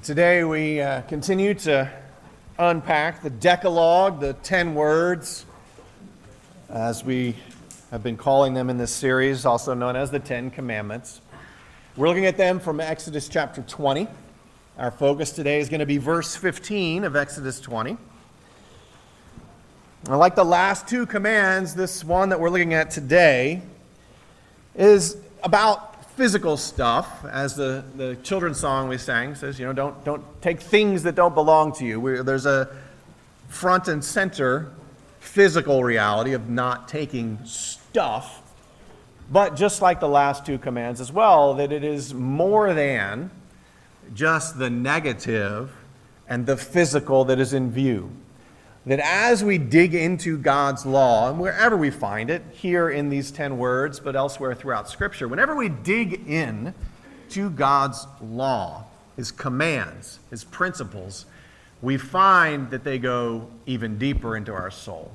Today we uh, continue to unpack the Decalogue, the 10 words, as we have been calling them in this series, also known as the Ten Commandments. We're looking at them from Exodus chapter 20. Our focus today is going to be verse 15 of Exodus 20. And like the last two commands, this one that we're looking at today is about physical stuff, as the, the children's song we sang says, you know, don't, don't take things that don't belong to you. we there's a front and center physical reality of not taking stuff, but just like the last two commands as well, that it is more than just the negative and the physical that is in view that as we dig into God's law, and wherever we find it, here in these 10 words, but elsewhere throughout Scripture, whenever we dig in to God's law, His commands, His principles, we find that they go even deeper into our soul.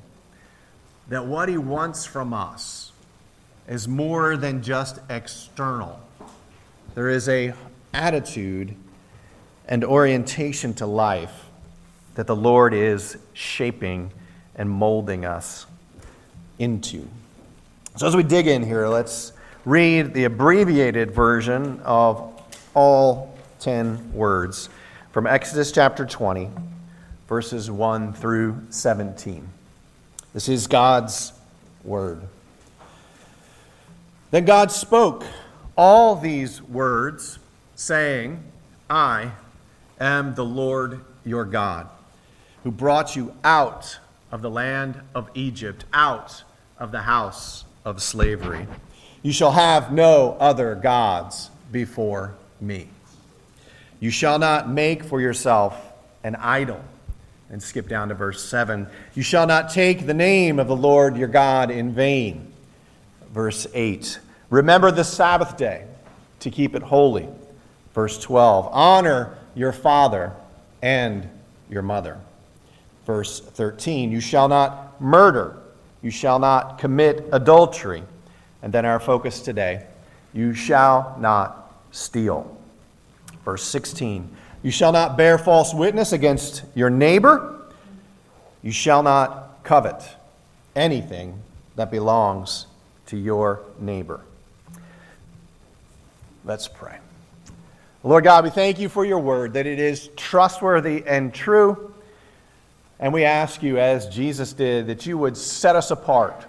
That what He wants from us is more than just external. There is a attitude and orientation to life that the Lord is shaping and molding us into. So, as we dig in here, let's read the abbreviated version of all 10 words from Exodus chapter 20, verses 1 through 17. This is God's word. Then God spoke all these words, saying, I am the Lord your God who brought you out of the land of Egypt, out of the house of slavery. You shall have no other gods before me. You shall not make for yourself an idol. And skip down to verse 7. You shall not take the name of the Lord your God in vain. Verse 8. Remember the Sabbath day to keep it holy. Verse 12. Honor your father and your mother verse 13. You shall not murder. You shall not commit adultery. And then our focus today you shall not steal. Verse 16. You shall not bear false witness against your neighbor. You shall not covet anything that belongs to your neighbor. Let's pray. Lord God, we thank you for your word, that it is trustworthy and true. And we ask you, as Jesus did, that you would set us apart,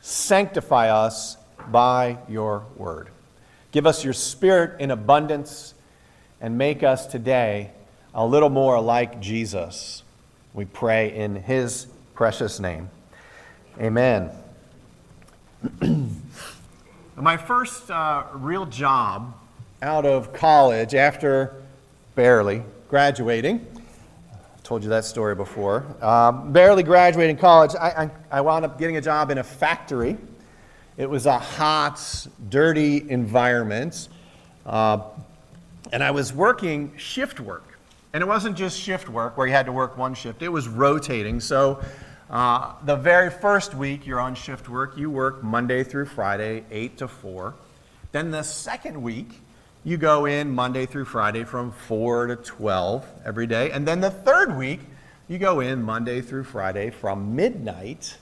sanctify us by your word. Give us your spirit in abundance and make us today a little more like Jesus. We pray in his precious name. Amen. My first uh, real job out of college after barely graduating told you that story before. Um, barely graduating college, I, I, I, wound up getting a job in a factory. It was a hot, dirty environment. Uh, and I was working shift work. And it wasn't just shift work where you had to work one shift, it was rotating. So uh, the very first week you're on shift work, you work Monday through Friday, 8 to 4. Then the second week, you go in Monday through Friday from 4 to 12 every day. And then the third week, you go in Monday through Friday from midnight,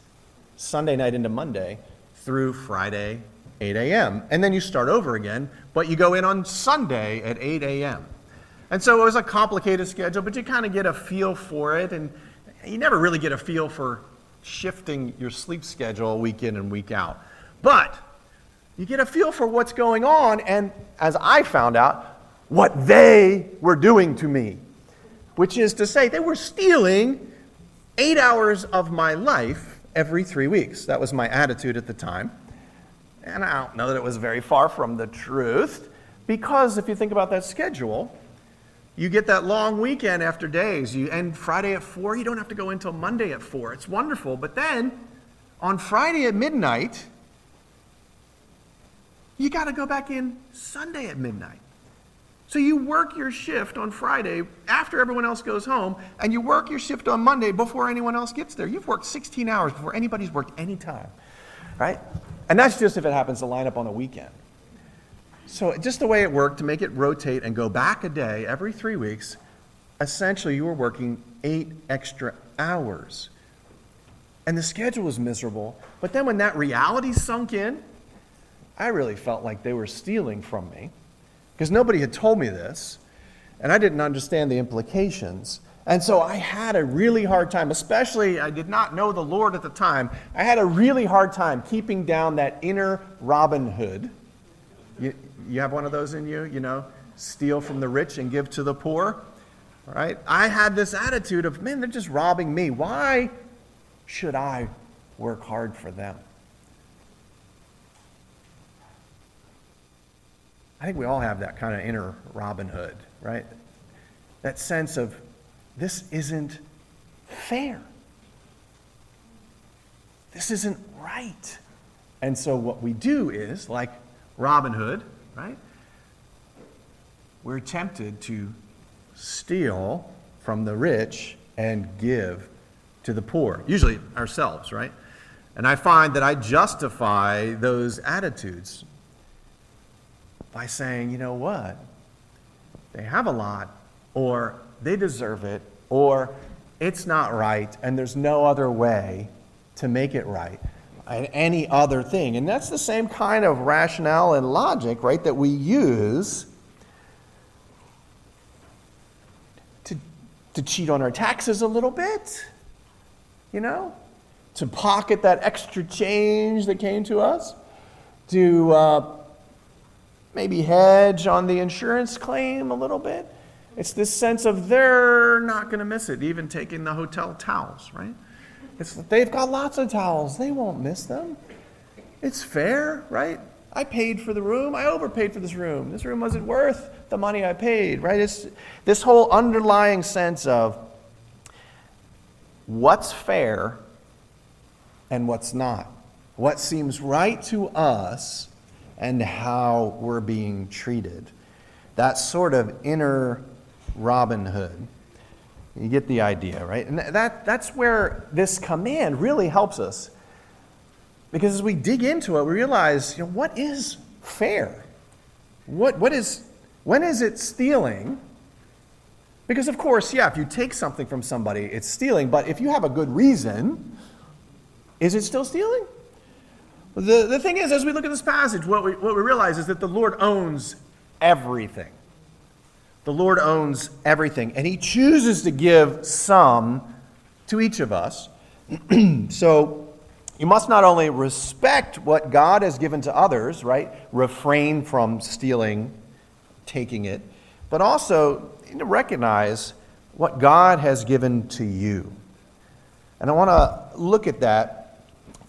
Sunday night into Monday, through Friday, 8 a.m. And then you start over again, but you go in on Sunday at 8 a.m. And so it was a complicated schedule, but you kind of get a feel for it. And you never really get a feel for shifting your sleep schedule week in and week out. But you get a feel for what's going on, and as I found out, what they were doing to me, which is to say, they were stealing eight hours of my life every three weeks. That was my attitude at the time. And I don't know that it was very far from the truth, because if you think about that schedule, you get that long weekend after days. You end Friday at 4, you don't have to go until Monday at 4. It's wonderful. But then on Friday at midnight, you got to go back in Sunday at midnight. So you work your shift on Friday after everyone else goes home, and you work your shift on Monday before anyone else gets there. You've worked 16 hours before anybody's worked any time, right? And that's just if it happens to line up on a weekend. So just the way it worked to make it rotate and go back a day every three weeks essentially you were working eight extra hours. And the schedule was miserable. But then when that reality sunk in, I really felt like they were stealing from me because nobody had told me this, and I didn't understand the implications. And so I had a really hard time, especially I did not know the Lord at the time. I had a really hard time keeping down that inner Robin Hood. You, you have one of those in you, you know, steal from the rich and give to the poor, right? I had this attitude of, man, they're just robbing me. Why should I work hard for them? I think we all have that kind of inner Robin Hood, right? That sense of this isn't fair. This isn't right. And so what we do is, like Robin Hood, right? We're tempted to steal from the rich and give to the poor, usually ourselves, right? And I find that I justify those attitudes by saying, you know what? They have a lot, or they deserve it, or it's not right, and there's no other way to make it right. And any other thing. And that's the same kind of rationale and logic, right, that we use to, to cheat on our taxes a little bit, you know, to pocket that extra change that came to us, to uh, maybe hedge on the insurance claim a little bit. It's this sense of they're not going to miss it, even taking the hotel towels, right? It's, they've got lots of towels. They won't miss them. It's fair, right? I paid for the room. I overpaid for this room. This room wasn't worth the money I paid, right? It's this whole underlying sense of what's fair and what's not. What seems right to us and how we're being treated. That sort of inner Robin Hood. You get the idea, right? And that, that's where this command really helps us. Because as we dig into it, we realize, you know, what is fair? What, what is, when is it stealing? Because, of course, yeah, if you take something from somebody, it's stealing. But if you have a good reason, is it still stealing? The, the thing is, as we look at this passage, what we, what we realize is that the Lord owns everything. The Lord owns everything, and He chooses to give some to each of us. so you must not only respect what God has given to others, right? Refrain from stealing, taking it, but also recognize what God has given to you. And I want to look at that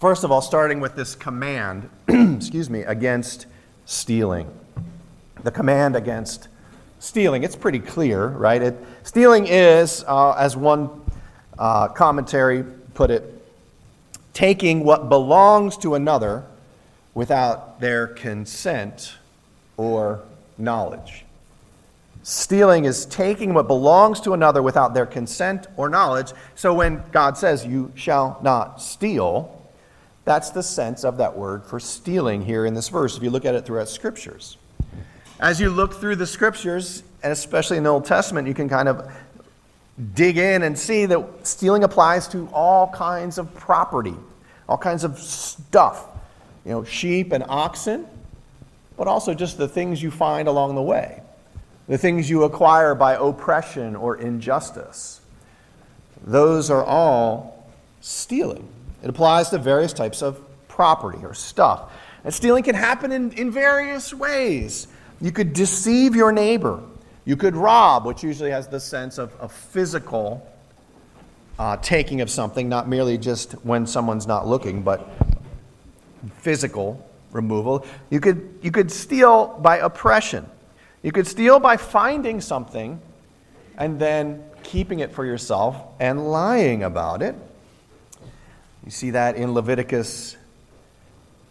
First of all, starting with this command, excuse me, against stealing. The command against stealing, it's pretty clear, right? It, stealing is, uh, as one uh, commentary put it, taking what belongs to another without their consent or knowledge. Stealing is taking what belongs to another without their consent or knowledge. So when God says, You shall not steal, that's the sense of that word for stealing here in this verse, if you look at it throughout scriptures. As you look through the scriptures, and especially in the Old Testament, you can kind of dig in and see that stealing applies to all kinds of property, all kinds of stuff, you know, sheep and oxen, but also just the things you find along the way, the things you acquire by oppression or injustice. Those are all stealing. It applies to various types of property or stuff. And stealing can happen in, in various ways. You could deceive your neighbor. You could rob, which usually has the sense of, of physical uh, taking of something, not merely just when someone's not looking, but physical removal. You could, you could steal by oppression. You could steal by finding something and then keeping it for yourself and lying about it. You see that in Leviticus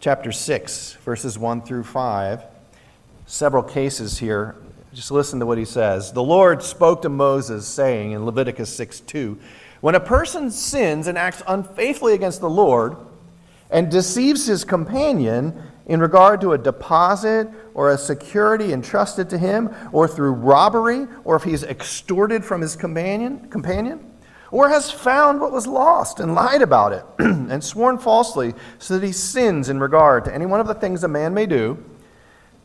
chapter 6, verses 1 through 5. Several cases here. Just listen to what he says. The Lord spoke to Moses, saying in Leviticus 6 2, When a person sins and acts unfaithfully against the Lord and deceives his companion in regard to a deposit or a security entrusted to him, or through robbery, or if he's extorted from his companion, companion, or has found what was lost and lied about it, and sworn falsely, so that he sins in regard to any one of the things a man may do,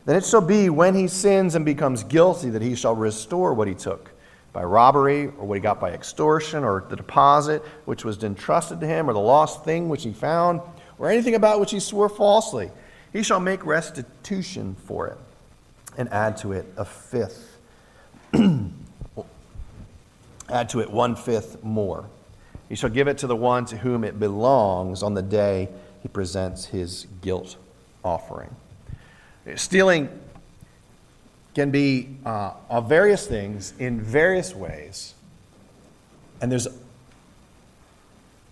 then it shall be when he sins and becomes guilty that he shall restore what he took by robbery, or what he got by extortion, or the deposit which was entrusted to him, or the lost thing which he found, or anything about which he swore falsely he shall make restitution for it and add to it a fifth. add to it one fifth more. He shall give it to the one to whom it belongs on the day he presents his guilt offering. Stealing can be uh, of various things in various ways. And there's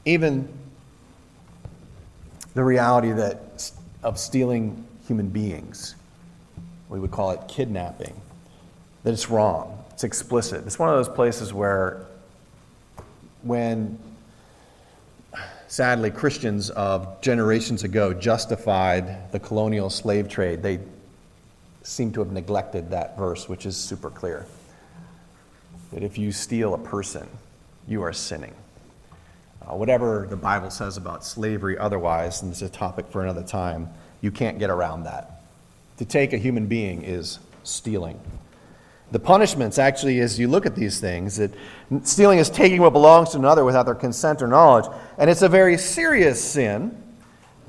even the reality that of stealing human beings. We would call it kidnapping. That it's wrong, it's explicit. It's one of those places where, when sadly Christians of generations ago justified the colonial slave trade, they seem to have neglected that verse, which is super clear. That if you steal a person, you are sinning. Uh, whatever the Bible says about slavery otherwise, and it's a topic for another time, you can't get around that. To take a human being is stealing. The punishments, actually, as you look at these things, that stealing is taking what belongs to another without their consent or knowledge, and it's a very serious sin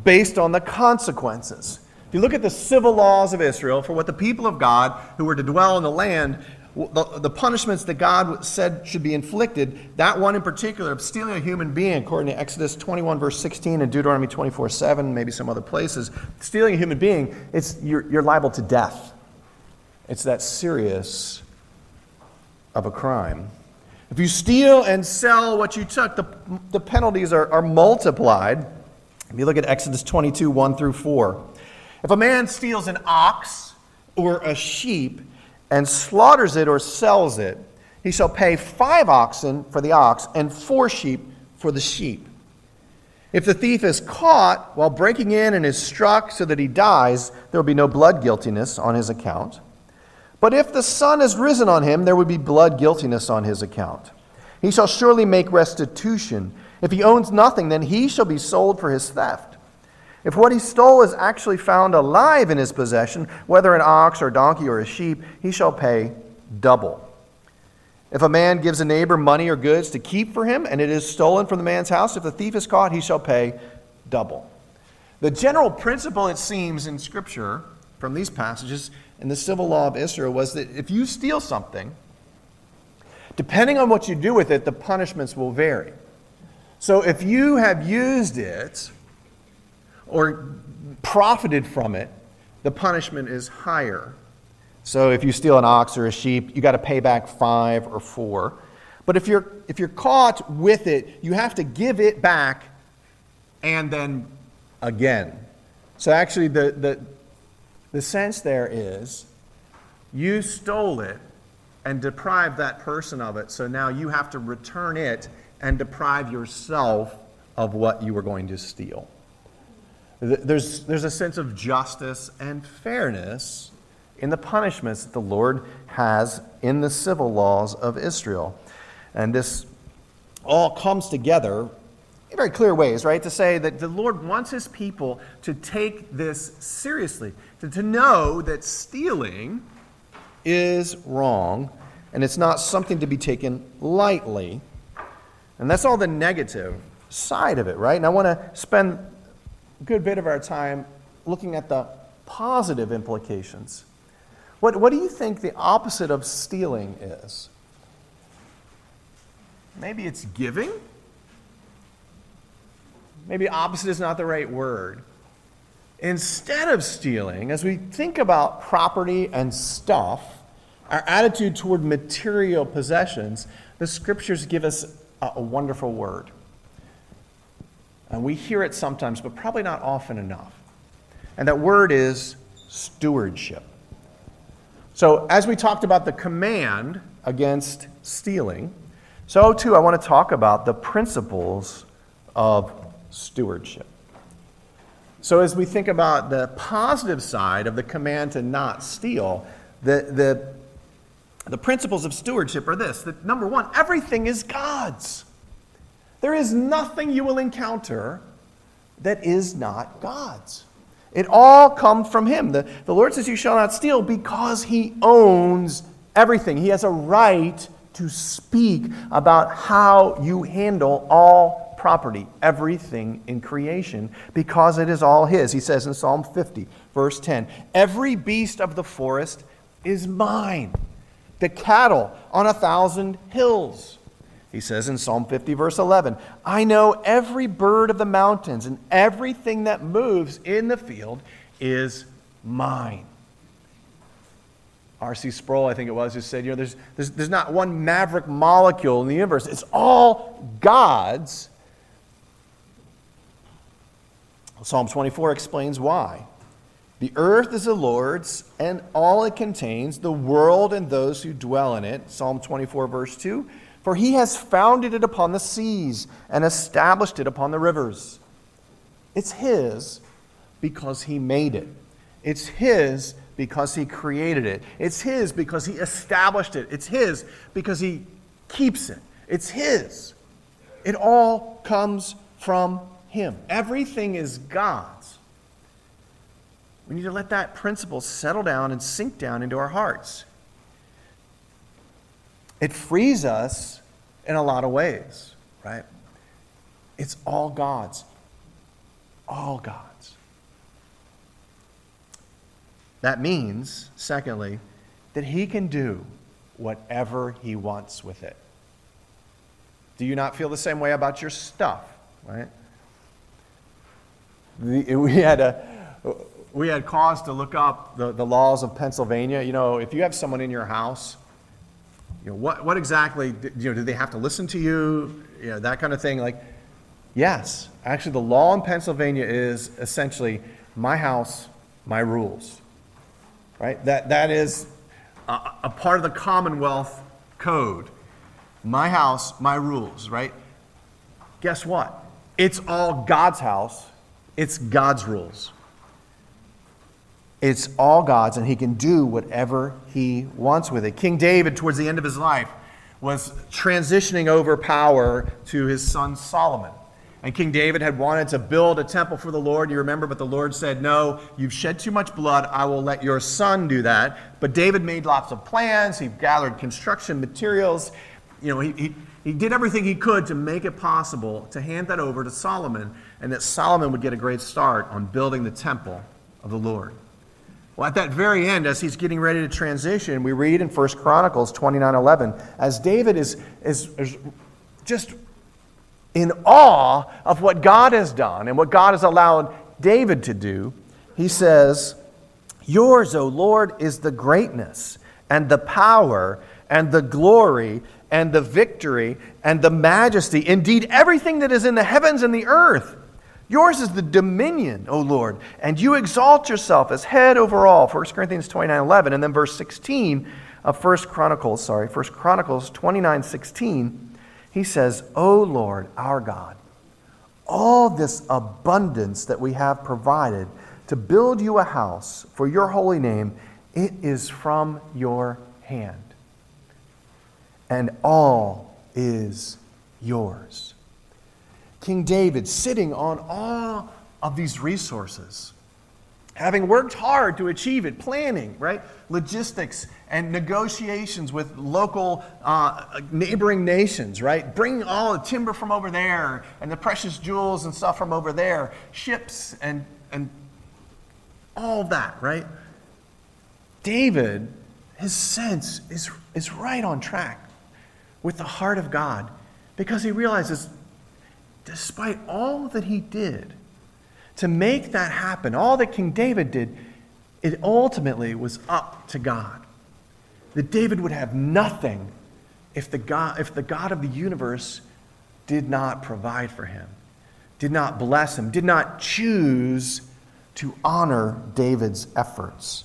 based on the consequences. If you look at the civil laws of Israel for what the people of God who were to dwell in the land the, the punishments that God said should be inflicted, that one in particular of stealing a human being, according to Exodus 21, verse 16, and Deuteronomy 24, 7, maybe some other places, stealing a human being, it's, you're, you're liable to death. It's that serious of a crime. If you steal and sell what you took, the, the penalties are, are multiplied. If you look at Exodus 22, 1 through 4. If a man steals an ox or a sheep, and slaughters it or sells it, he shall pay five oxen for the ox and four sheep for the sheep. If the thief is caught while breaking in and is struck so that he dies, there will be no blood guiltiness on his account. But if the sun has risen on him, there would be blood guiltiness on his account. He shall surely make restitution. If he owns nothing, then he shall be sold for his theft. If what he stole is actually found alive in his possession, whether an ox or donkey or a sheep, he shall pay double. If a man gives a neighbor money or goods to keep for him, and it is stolen from the man's house, if the thief is caught, he shall pay double. The general principle, it seems, in Scripture from these passages in the civil law of Israel was that if you steal something, depending on what you do with it, the punishments will vary. So if you have used it or profited from it, the punishment is higher. So if you steal an ox or a sheep, you got to pay back five or four. But if you're, if you're caught with it, you have to give it back and then again. So actually, the, the, the sense there is you stole it and deprived that person of it, so now you have to return it and deprive yourself of what you were going to steal. There's, there's a sense of justice and fairness in the punishments that the Lord has in the civil laws of Israel. And this all comes together very clear ways, right? To say that the Lord wants his people to take this seriously, to, to know that stealing is wrong and it's not something to be taken lightly. And that's all the negative side of it, right? And I want to spend a good bit of our time looking at the positive implications. What, what do you think the opposite of stealing is? Maybe it's giving? Maybe opposite is not the right word. Instead of stealing, as we think about property and stuff, our attitude toward material possessions, the scriptures give us a, a wonderful word. And we hear it sometimes, but probably not often enough. And that word is stewardship. So, as we talked about the command against stealing, so too I want to talk about the principles of stewardship. So, as we think about the positive side of the command to not steal, the, the, the principles of stewardship are this that number one, everything is God's. There is nothing you will encounter that is not God's. It all comes from Him. The, the Lord says, You shall not steal because He owns everything. He has a right to speak about how you handle all property, everything in creation, because it is all His. He says in Psalm 50, verse 10 Every beast of the forest is mine, the cattle on a thousand hills. He says in Psalm 50, verse 11, I know every bird of the mountains and everything that moves in the field is mine. R.C. Sproul, I think it was, who said, you know, there's, there's, there's not one maverick molecule in the universe. It's all God's. Psalm 24 explains why. The earth is the Lord's and all it contains, the world and those who dwell in it. Psalm 24, verse 2. For he has founded it upon the seas and established it upon the rivers. It's his because he made it. It's his because he created it. It's his because he established it. It's his because he keeps it. It's his. It all comes from him. Everything is God's. We need to let that principle settle down and sink down into our hearts. It frees us in a lot of ways, right? It's all God's. All God's. That means, secondly, that He can do whatever He wants with it. Do you not feel the same way about your stuff, right? We had, a, we had cause to look up the, the laws of Pennsylvania. You know, if you have someone in your house you know, what, what exactly, you know, do they have to listen to you? You know, that kind of thing. Like, yes, actually, the law in Pennsylvania is essentially my house, my rules. Right? That, that is a, a part of the Commonwealth Code. My house, my rules, right? Guess what? It's all God's house, it's God's rules. It's all God's, and he can do whatever he wants with it. King David, towards the end of his life, was transitioning over power to his son Solomon. And King David had wanted to build a temple for the Lord, you remember, but the Lord said, No, you've shed too much blood. I will let your son do that. But David made lots of plans. He gathered construction materials. You know, he, he, he did everything he could to make it possible to hand that over to Solomon, and that Solomon would get a great start on building the temple of the Lord. Well, at that very end, as he's getting ready to transition, we read in 1 Chronicles 29 11, as David is, is, is just in awe of what God has done and what God has allowed David to do, he says, Yours, O Lord, is the greatness and the power and the glory and the victory and the majesty, indeed, everything that is in the heavens and the earth. Yours is the dominion, O Lord, and you exalt yourself as head over all. 1 Corinthians 29 11. And then verse 16 of 1 Chronicles, sorry, 1 Chronicles 29 16, he says, O Lord, our God, all this abundance that we have provided to build you a house for your holy name, it is from your hand. And all is yours. King David sitting on all of these resources, having worked hard to achieve it, planning, right? Logistics and negotiations with local uh, neighboring nations, right? Bringing all the timber from over there and the precious jewels and stuff from over there, ships and, and all that, right? David, his sense is, is right on track with the heart of God because he realizes despite all that he did to make that happen, all that King David did, it ultimately was up to God. That David would have nothing if the God, if the God of the universe did not provide for him, did not bless him, did not choose to honor David's efforts.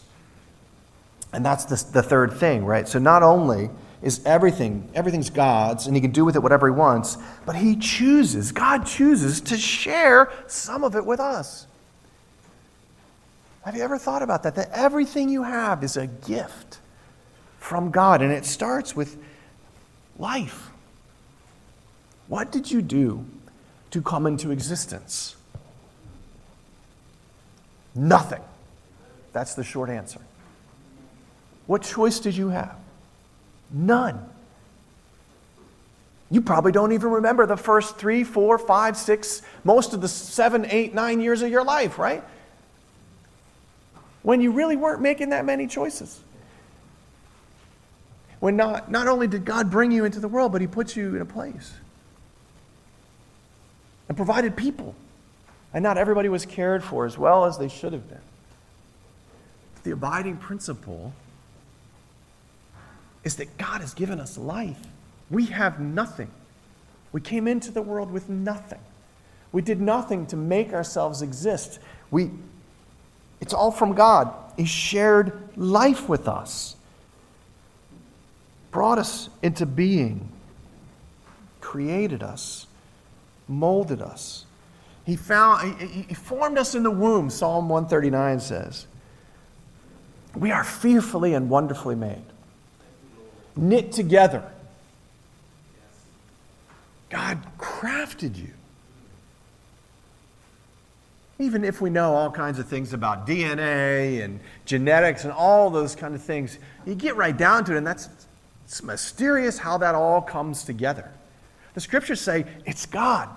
And that's the, the third thing, right? So not only is everything. Everything's God's, and He can do with it whatever He wants. But He chooses, God chooses to share some of it with us. Have you ever thought about that? That everything you have is a gift from God, and it starts with life. What did you do to come into existence? Nothing. That's the short answer. What choice did you have? None. You probably don't even remember the first three, four, five, six, most of the seven, eight, nine years of your life, right? when you really weren't making that many choices. When not, not only did God bring you into the world, but He put you in a place and provided people. And not everybody was cared for as well as they should have been. The abiding principle is that God has given us life. We have nothing. We came into the world with nothing. We did nothing to make ourselves exist. We, it's all from God. He shared life with us, brought us into being, created us, molded us. He, found, he, he formed us in the womb, Psalm 139 says. We are fearfully and wonderfully made, knit together. God crafted you. Even if we know all kinds of things about DNA and genetics and all those kind of things, you get right down to it, and that's it's mysterious how that all comes together. The scriptures say it's God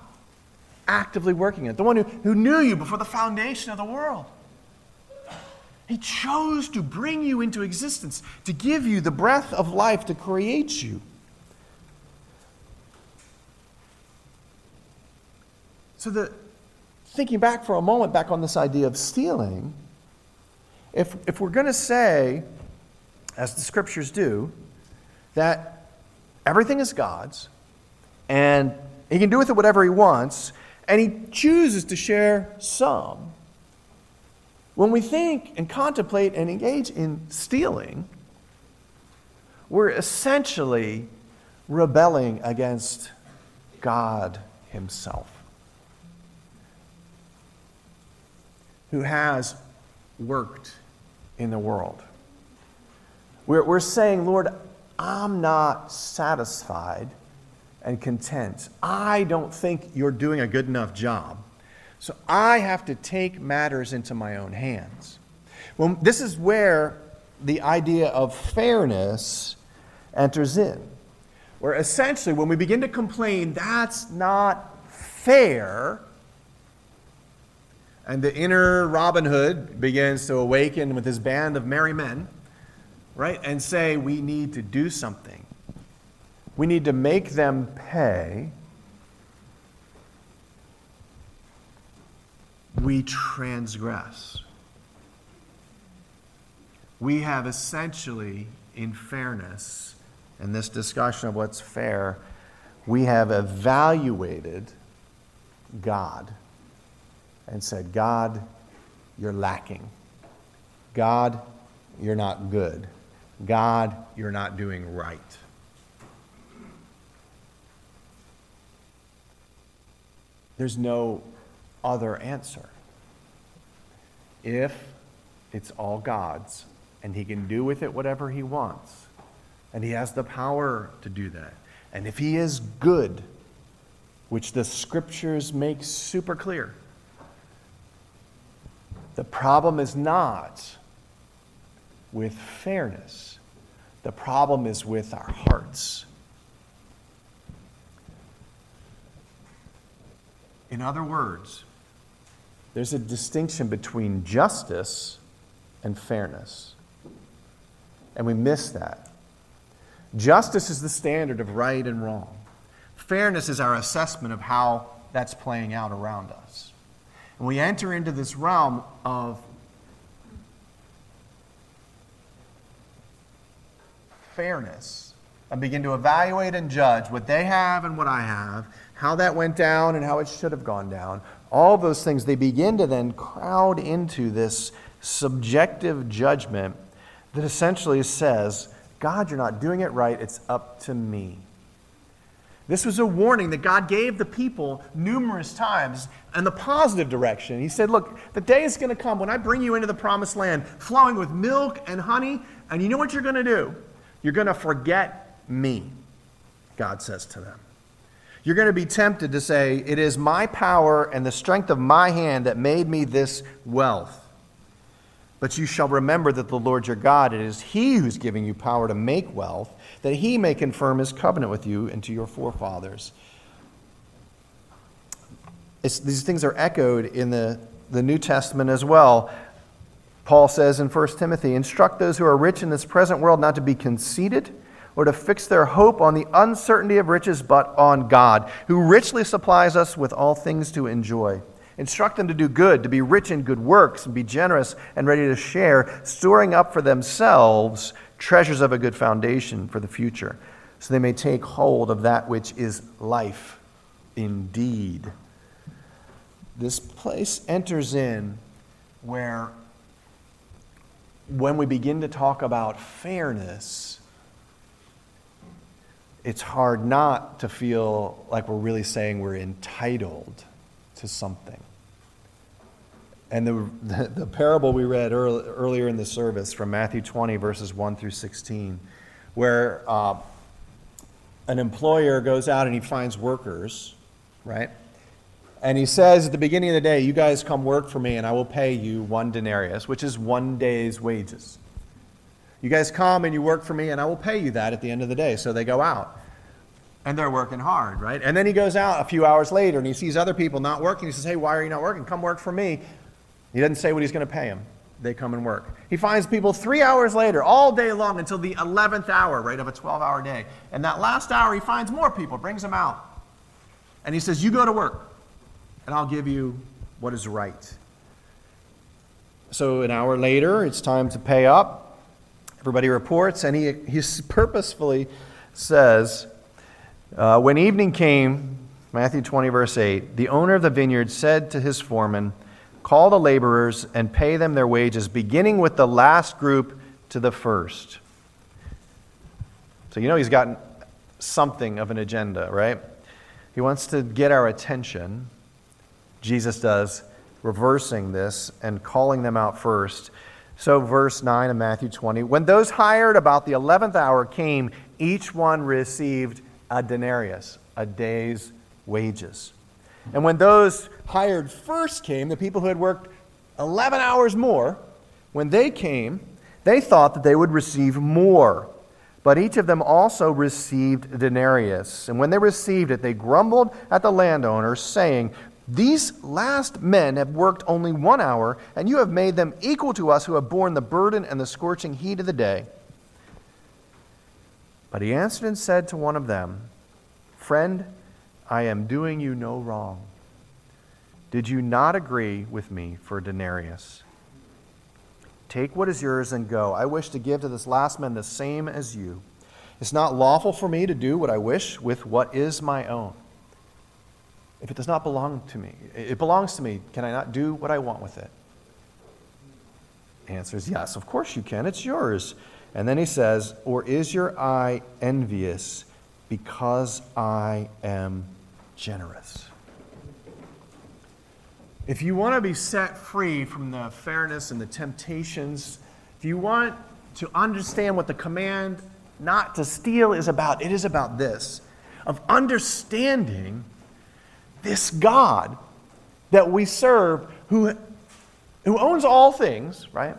actively working it, the one who, who knew you before the foundation of the world. He chose to bring you into existence, to give you the breath of life, to create you. So the, thinking back for a moment, back on this idea of stealing, if, if we're going to say, as the scriptures do, that everything is God's and he can do with it whatever he wants, and he chooses to share some, when we think and contemplate and engage in stealing, we're essentially rebelling against God Himself. who has worked in the world. We're, we're saying, Lord, I'm not satisfied and content. I don't think you're doing a good enough job. So I have to take matters into my own hands. Well, this is where the idea of fairness enters in. Where essentially, when we begin to complain, that's not fair, and the inner Robin Hood begins to awaken with his band of merry men, right? And say, we need to do something. We need to make them pay. We transgress. We have essentially, in fairness, in this discussion of what's fair, we have evaluated God and said, God, you're lacking. God, you're not good. God, you're not doing right. There's no other answer. If it's all God's and He can do with it whatever He wants, and He has the power to do that, and if He is good, which the scriptures make super clear, the problem is not with fairness, the problem is with our hearts. In other words, there's a distinction between justice and fairness. And we miss that. Justice is the standard of right and wrong. Fairness is our assessment of how that's playing out around us. And we enter into this realm of fairness and begin to evaluate and judge what they have and what I have, how that went down and how it should have gone down. All those things, they begin to then crowd into this subjective judgment that essentially says, God, you're not doing it right, it's up to me. This was a warning that God gave the people numerous times in the positive direction. He said, Look, the day is going to come when I bring you into the promised land, flowing with milk and honey, and you know what you're going to do? You're going to forget me, God says to them. You're going to be tempted to say, It is my power and the strength of my hand that made me this wealth. But you shall remember that the Lord your God, it is He who's giving you power to make wealth, that He may confirm His covenant with you and to your forefathers. It's, these things are echoed in the, the New Testament as well. Paul says in 1 Timothy, Instruct those who are rich in this present world not to be conceited or to fix their hope on the uncertainty of riches, but on God, who richly supplies us with all things to enjoy. Instruct them to do good, to be rich in good works, and be generous and ready to share, storing up for themselves treasures of a good foundation for the future, so they may take hold of that which is life indeed. This place enters in where, when we begin to talk about fairness, it's hard not to feel like we're really saying we're entitled to something. And the, the, the parable we read early, earlier in the service from Matthew 20, verses 1 through 16, where uh, an employer goes out and he finds workers, right? And he says at the beginning of the day, You guys come work for me, and I will pay you one denarius, which is one day's wages. You guys come and you work for me, and I will pay you that at the end of the day. So they go out and they're working hard, right? And then he goes out a few hours later and he sees other people not working. He says, Hey, why are you not working? Come work for me. He doesn't say what he's going to pay them. They come and work. He finds people three hours later, all day long until the 11th hour, right, of a 12 hour day. And that last hour, he finds more people, brings them out. And he says, You go to work, and I'll give you what is right. So an hour later, it's time to pay up. Everybody reports, and he, he purposefully says, uh, When evening came, Matthew 20, verse 8, the owner of the vineyard said to his foreman, Call the laborers and pay them their wages, beginning with the last group to the first. So you know he's got something of an agenda, right? He wants to get our attention. Jesus does, reversing this and calling them out first. So, verse 9 of Matthew 20 When those hired about the 11th hour came, each one received a denarius, a day's wages. And when those hired first came, the people who had worked 11 hours more, when they came, they thought that they would receive more. But each of them also received a denarius. And when they received it, they grumbled at the landowner, saying, These last men have worked only one hour, and you have made them equal to us who have borne the burden and the scorching heat of the day. But he answered and said to one of them, Friend, I am doing you no wrong. Did you not agree with me for a denarius? Take what is yours and go. I wish to give to this last man the same as you. It's not lawful for me to do what I wish with what is my own. If it does not belong to me, it belongs to me. Can I not do what I want with it? Answer is yes, of course you can. It's yours. And then he says, Or is your eye envious because I am generous. If you want to be set free from the fairness and the temptations, if you want to understand what the command not to steal is about, it is about this of understanding this God that we serve who, who owns all things, right?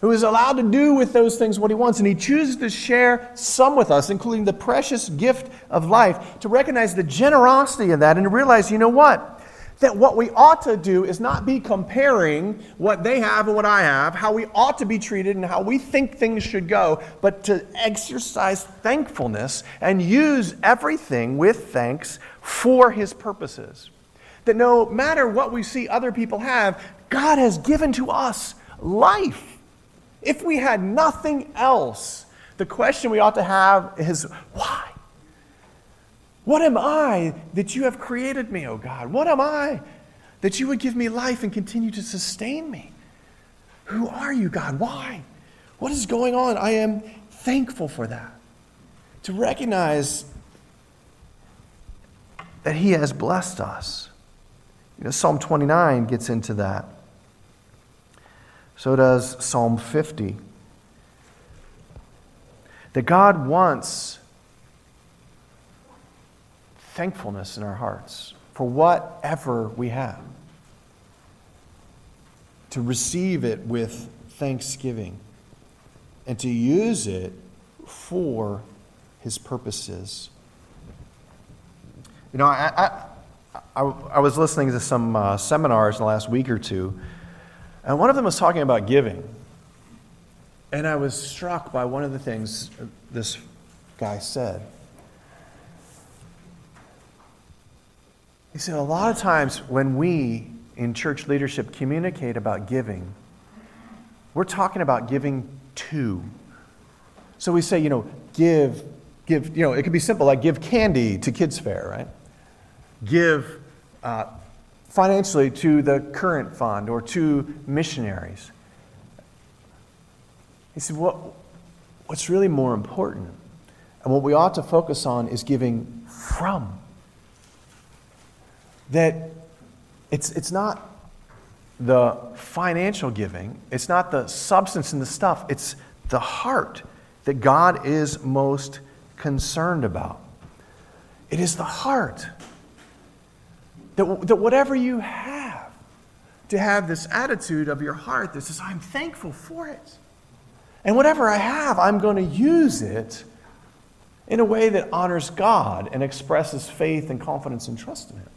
who is allowed to do with those things what he wants. And he chooses to share some with us, including the precious gift of life, to recognize the generosity of that and to realize, you know what? That what we ought to do is not be comparing what they have and what I have, how we ought to be treated and how we think things should go, but to exercise thankfulness and use everything with thanks for his purposes. That no matter what we see other people have, God has given to us life. If we had nothing else, the question we ought to have is why? What am I that you have created me, O oh God? What am I that you would give me life and continue to sustain me? Who are you, God? Why? What is going on? I am thankful for that. to recognize that He has blessed us. You know, Psalm 29 gets into that. So does Psalm 50. That God wants thankfulness in our hearts for whatever we have. To receive it with thanksgiving and to use it for his purposes. You know, I, I, I, I was listening to some uh, seminars in the last week or two, and one of them was talking about giving. And I was struck by one of the things this guy said. He said, a lot of times when we in church leadership communicate about giving, we're talking about giving to. So we say, you know, give, give, you know, it could be simple, like give candy to Kids Fair, right? Give uh, financially to the current fund or to missionaries. He said, what, what's really more important and what we ought to focus on is giving from. That it's, it's not the financial giving, it's not the substance and the stuff, it's the heart that God is most concerned about. It is the heart. That, that whatever you have, to have this attitude of your heart that says, I'm thankful for it. And whatever I have, I'm going to use it in a way that honors God and expresses faith and confidence and trust in Him.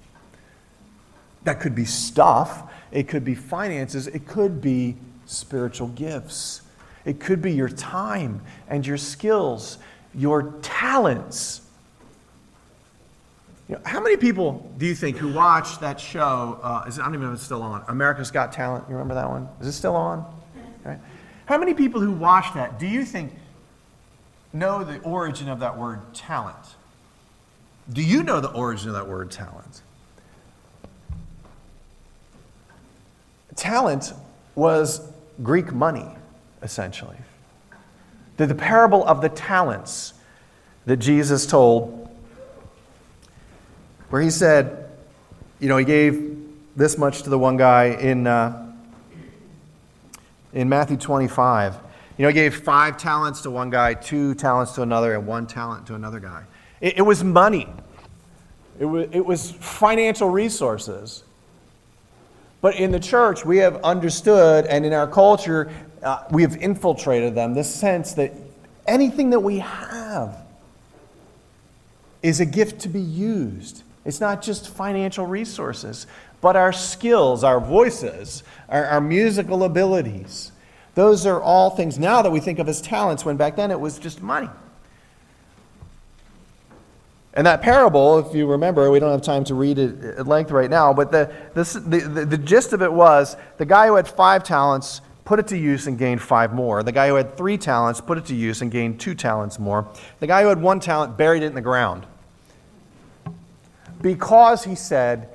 That could be stuff, it could be finances, it could be spiritual gifts, it could be your time and your skills, your talents. You know, how many people do you think who watch that show? Uh, is, I don't even know if it's still on. America's Got Talent. You remember that one? Is it still on? Right. How many people who watch that do you think know the origin of that word talent? Do you know the origin of that word talent? Talent was Greek money, essentially. The, the parable of the talents that Jesus told, where he said, you know, he gave this much to the one guy in, uh, in Matthew 25. You know, he gave five talents to one guy, two talents to another, and one talent to another guy. It, it was money, it was, it was financial resources. But in the church, we have understood, and in our culture, uh, we have infiltrated them this sense that anything that we have is a gift to be used. It's not just financial resources, but our skills, our voices, our, our musical abilities. Those are all things now that we think of as talents, when back then it was just money. And that parable, if you remember, we don't have time to read it at length right now, but the, the, the, the, gist of it was the guy who had five talents put it to use and gained five more. The guy who had three talents put it to use and gained two talents more. The guy who had one talent buried it in the ground. Because he said,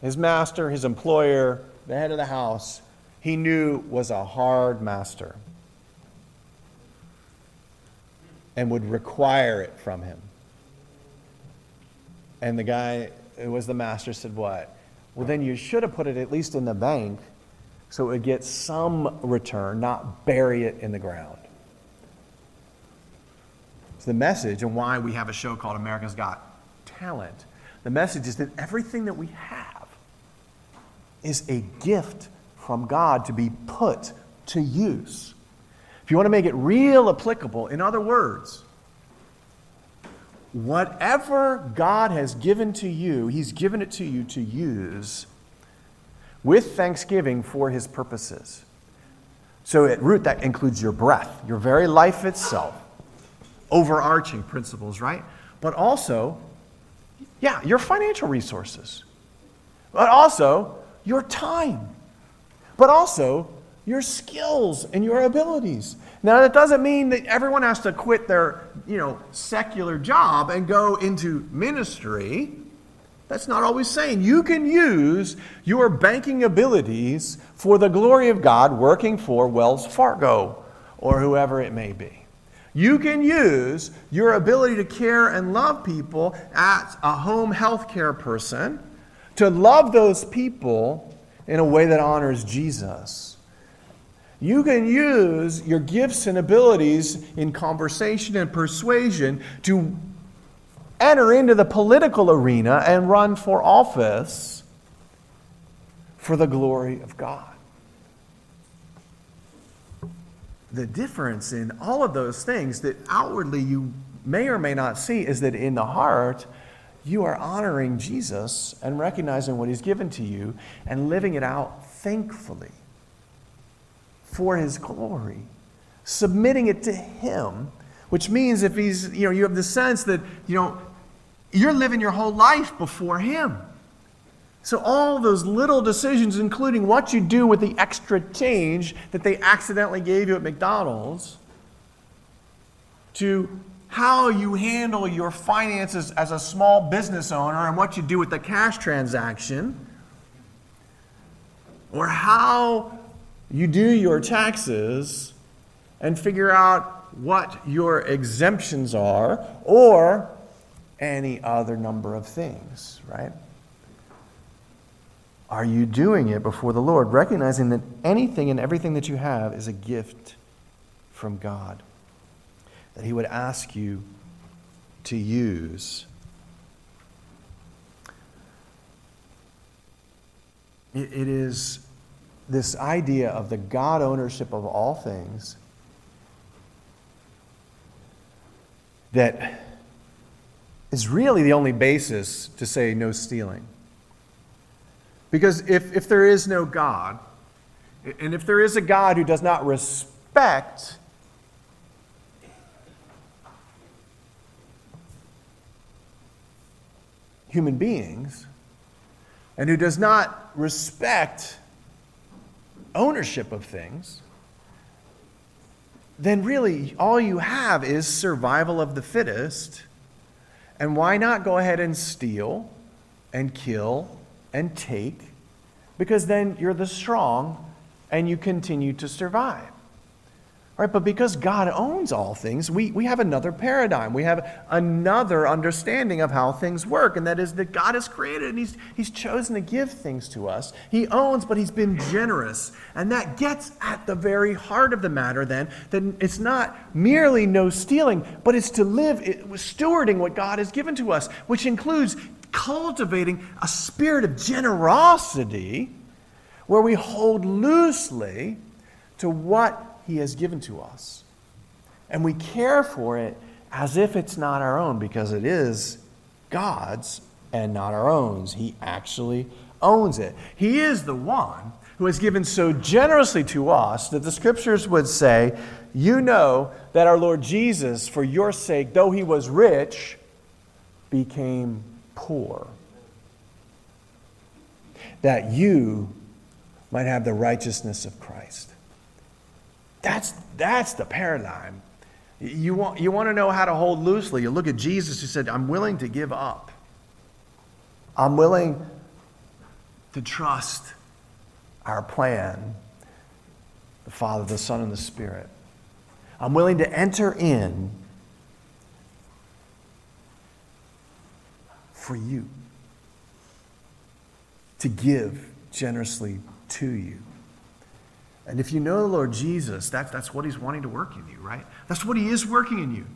his master, his employer, the head of the house, he knew was a hard master and would require it from him. And the guy who was the master said, What? Well, then you should have put it at least in the bank so it would get some return, not bury it in the ground. It's the message and why we have a show called America's Got Talent. The message is that everything that we have is a gift from God to be put to use. If you want to make it real applicable, in other words, whatever God has given to you, He's given it to you to use with thanksgiving for His purposes. So, at root, that includes your breath, your very life itself, overarching principles, right? But also, yeah, your financial resources, but also your time, but also your skills and your abilities. Now, that doesn't mean that everyone has to quit their, you know, secular job and go into ministry. That's not always saying. You can use your banking abilities for the glory of God working for Wells Fargo or whoever it may be. You can use your ability to care and love people as a home health care person to love those people in a way that honors Jesus. You can use your gifts and abilities in conversation and persuasion to enter into the political arena and run for office for the glory of God. The difference in all of those things that outwardly you may or may not see is that in the heart, you are honoring Jesus and recognizing what he's given to you and living it out thankfully for his glory, submitting it to him, which means if he's, you know, you have the sense that, you know, you're living your whole life before him. So, all those little decisions, including what you do with the extra change that they accidentally gave you at McDonald's, to how you handle your finances as a small business owner and what you do with the cash transaction, or how you do your taxes and figure out what your exemptions are, or any other number of things, right? Are you doing it before the Lord, recognizing that anything and everything that you have is a gift from God? That He would ask you to use. it, is this idea of the God ownership of all things that is really the only basis to say no stealing. Because if, if there is no God, and if there is a God who does not respect human beings, and who does not respect ownership of things, then really all you have is survival of the fittest. And why not go ahead and steal and kill and take? Because then you're the strong and you continue to survive. Right, but because God owns all things, we, we have another paradigm. We have another understanding of how things work, and that is that God has created and he's, he's chosen to give things to us. He owns, but He's been generous. And that gets at the very heart of the matter then, that it's not merely no stealing, but it's to live stewarding what God has given to us, which includes cultivating a spirit of generosity where we hold loosely to what he has given to us. And we care for it as if it's not our own because it is God's and not our own. He actually owns it. He is the one who has given so generously to us that the scriptures would say, You know that our Lord Jesus, for your sake, though he was rich, became poor. That you might have the righteousness of Christ. That's, that's the paradigm. You want, you want to know how to hold loosely. You look at Jesus who said, I'm willing to give up. I'm willing to trust our plan, the Father, the Son, and the Spirit. I'm willing to enter in for you, to give generously to you. And if you know the Lord Jesus, that, that's what he's wanting to work in you, right? That's what he is working in you.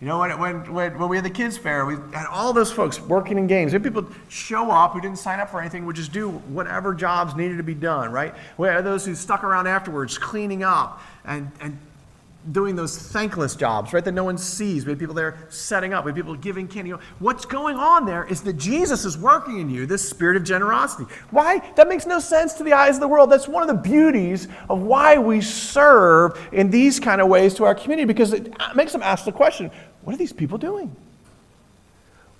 You know, when, when, when, we had the kids' fair, we had all those folks working in games. We had people show up who didn't sign up for anything, would just do whatever jobs needed to be done, right? We had those who stuck around afterwards, cleaning up and, and doing those thankless jobs, right, that no one sees. We have people there setting up. We have people giving candy. What's going on there is that Jesus is working in you, this spirit of generosity. Why? That makes no sense to the eyes of the world. That's one of the beauties of why we serve in these kind of ways to our community, because it uh, makes them ask the question what are these people doing?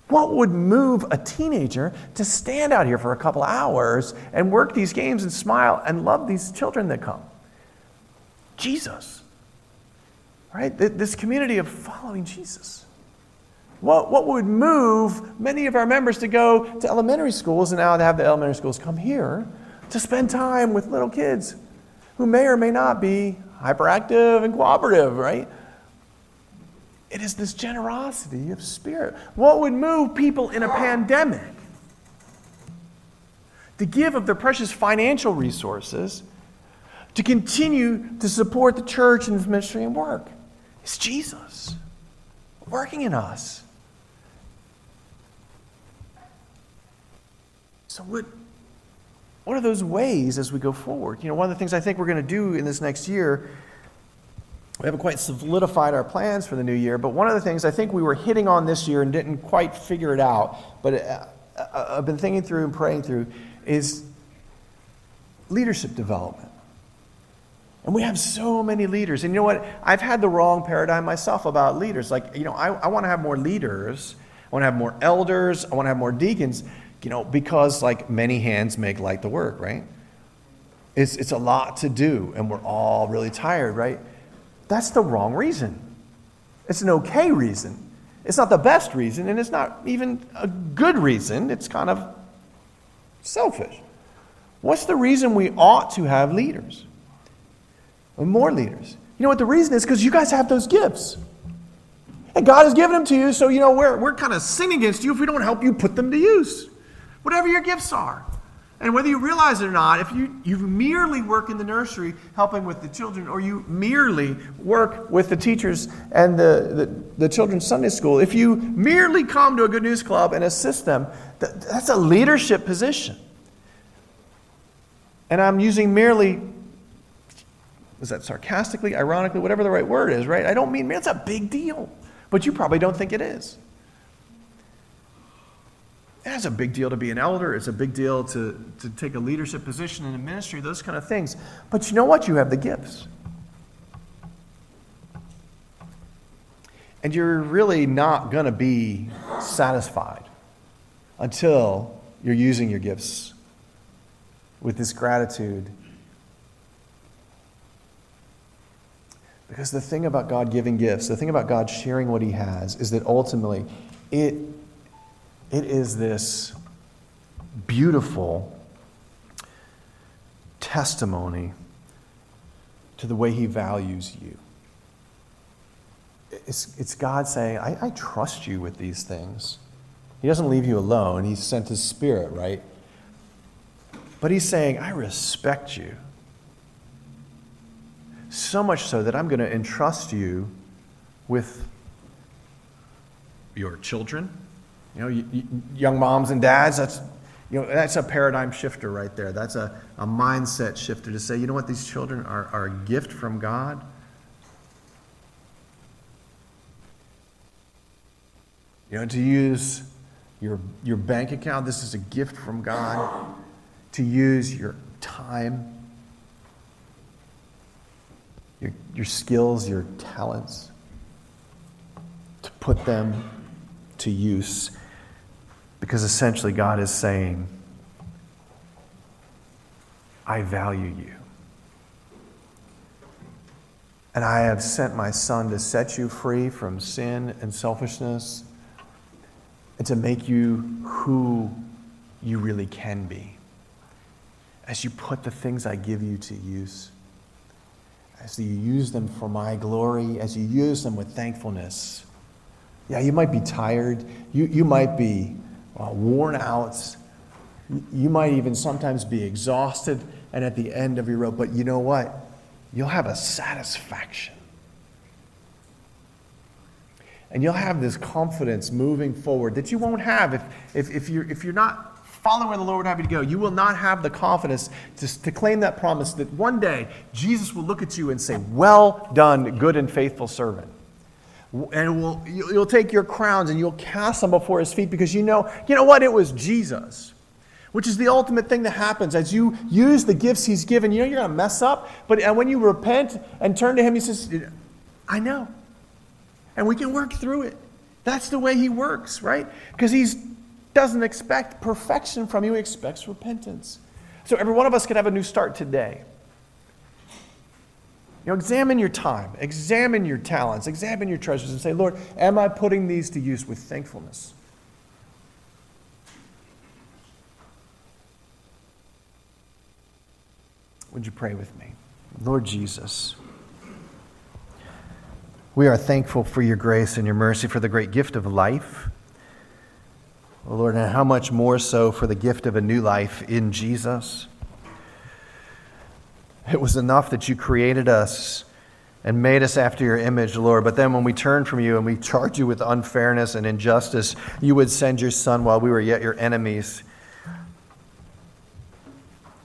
What would move a teenager to stand out here for a couple hours and work these games and smile and love these children that come? Jesus right? This community of following Jesus. What, what would move many of our members to go to elementary schools and now to have the elementary schools come here to spend time with little kids who may or may not be hyperactive and cooperative, right? It is this generosity of spirit. What would move people in a pandemic to give of their precious financial resources to continue to support the church and its ministry and work? It's Jesus working in us. So, what, what are those ways as we go forward? You know, one of the things I think we're going to do in this next year, we haven't quite solidified our plans for the new year, but one of the things I think we were hitting on this year and didn't quite figure it out, but uh, uh, I've been thinking through and praying through, is leadership development. And we have so many leaders. And you know what? I've had the wrong paradigm myself about leaders. Like, you know, I, I want to have more leaders, I want to have more elders, I want to have more deacons you know, because like many hands make light the work, right? It's, it's a lot to do, and we're all really tired, right? That's the wrong reason. It's an okay reason. It's not the best reason, and it's not even a good reason. It's kind of selfish. What's the reason we ought to have leaders? Or more leaders. You know what the reason is? Because you guys have those gifts. And God has given them to you, so you know we're, we're kind of sinning against you if we don't help you put them to use whatever your gifts are. And whether you realize it or not, if you, you merely work in the nursery helping with the children, or you merely work with the teachers and the, the, the children's Sunday school, if you merely come to a good news club and assist them, that, that's a leadership position. And I'm using merely, is that sarcastically, ironically, whatever the right word is, right? I don't mean, it's a big deal. But you probably don't think it is. It's a big deal to be an elder. It's a big deal to, to take a leadership position in a ministry, those kind of things. But you know what? You have the gifts. And you're really not going to be satisfied until you're using your gifts with this gratitude. Because the thing about God giving gifts, the thing about God sharing what He has, is that ultimately it it is this beautiful testimony to the way He values you. It's, it's God saying, I, I trust you with these things. He doesn't leave you alone, He sent His Spirit, right? But He's saying, I respect you. So much so that I'm going to entrust you with your children you know, young moms and dads, that's, you know, that's a paradigm shifter right there. That's a, a mindset shifter to say, you know what, these children are, are a gift from God. You know, to use your, your bank account, this is a gift from God. To use your time, your, your skills, your talents, to put them to use because essentially, God is saying, I value you. And I have sent my son to set you free from sin and selfishness and to make you who you really can be. As you put the things I give you to use, as you use them for my glory, as you use them with thankfulness. Yeah, you might be tired. You, you might be uh, worn out. You might even sometimes be exhausted and at the end of your rope, but you know what? You'll have a satisfaction. And you'll have this confidence moving forward that you won't have if, if, if, you're, if you're not following where the Lord would have you to go. You will not have the confidence to, to claim that promise that one day Jesus will look at you and say, Well done, good and faithful servant. And will you'll take your crowns and you'll cast them before his feet because you know you know what? It was jesus which is the ultimate thing that happens. As you use the gifts he's given you know you're going to mess up but when you repent and turn to him he says i know. And we can work through it. That's the way he works right? Because he doesn't expect perfection from you he expects repentance so every one of us could have a new start today you know, examine your time, examine your talents, examine your treasures, and say, Lord, am I putting these to use with thankfulness? Would you pray with me? Lord Jesus, We are thankful for your grace and your mercy, for the great gift of life. Oh Lord, and how much more so for the gift of a new life in Jesus. It was enough that you created us and made us after your image, Lord. But then when we turn from you and we charge you with unfairness and injustice, you would send your Son while we were yet your enemies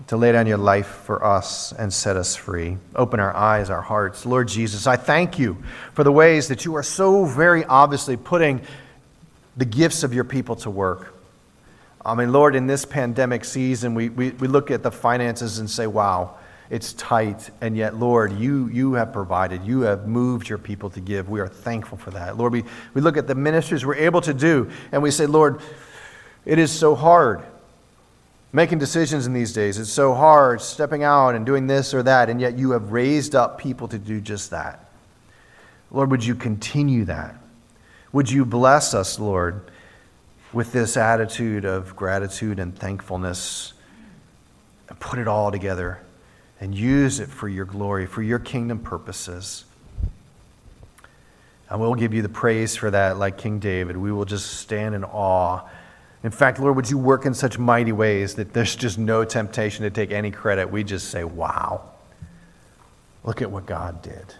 to lay down your life for us and set us free. Open our eyes, our hearts. Lord Jesus, I thank you for the ways that you are so very obviously putting the gifts of your people to work. I mean, Lord, in this pandemic season, we, we, we look at the finances and say, wow it's tight, and yet, Lord, you, you have provided. You have moved your people to give. We are thankful for that. Lord, we, we look at the ministries we're able to do, and we say, Lord, it is so hard making decisions in these days. It's so hard stepping out and doing this or that, and yet you have raised up people to do just that. Lord, would you continue that? Would you bless us, Lord, with this attitude of gratitude and thankfulness and put it all together and use it for your glory, for your kingdom purposes. And we'll give you the praise for that, like King David. We will just stand in awe. In fact, Lord, would you work in such mighty ways that there's just no temptation to take any credit? We just say, wow, look at what God did.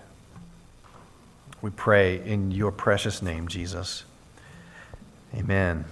We pray in your precious name, Jesus. Amen.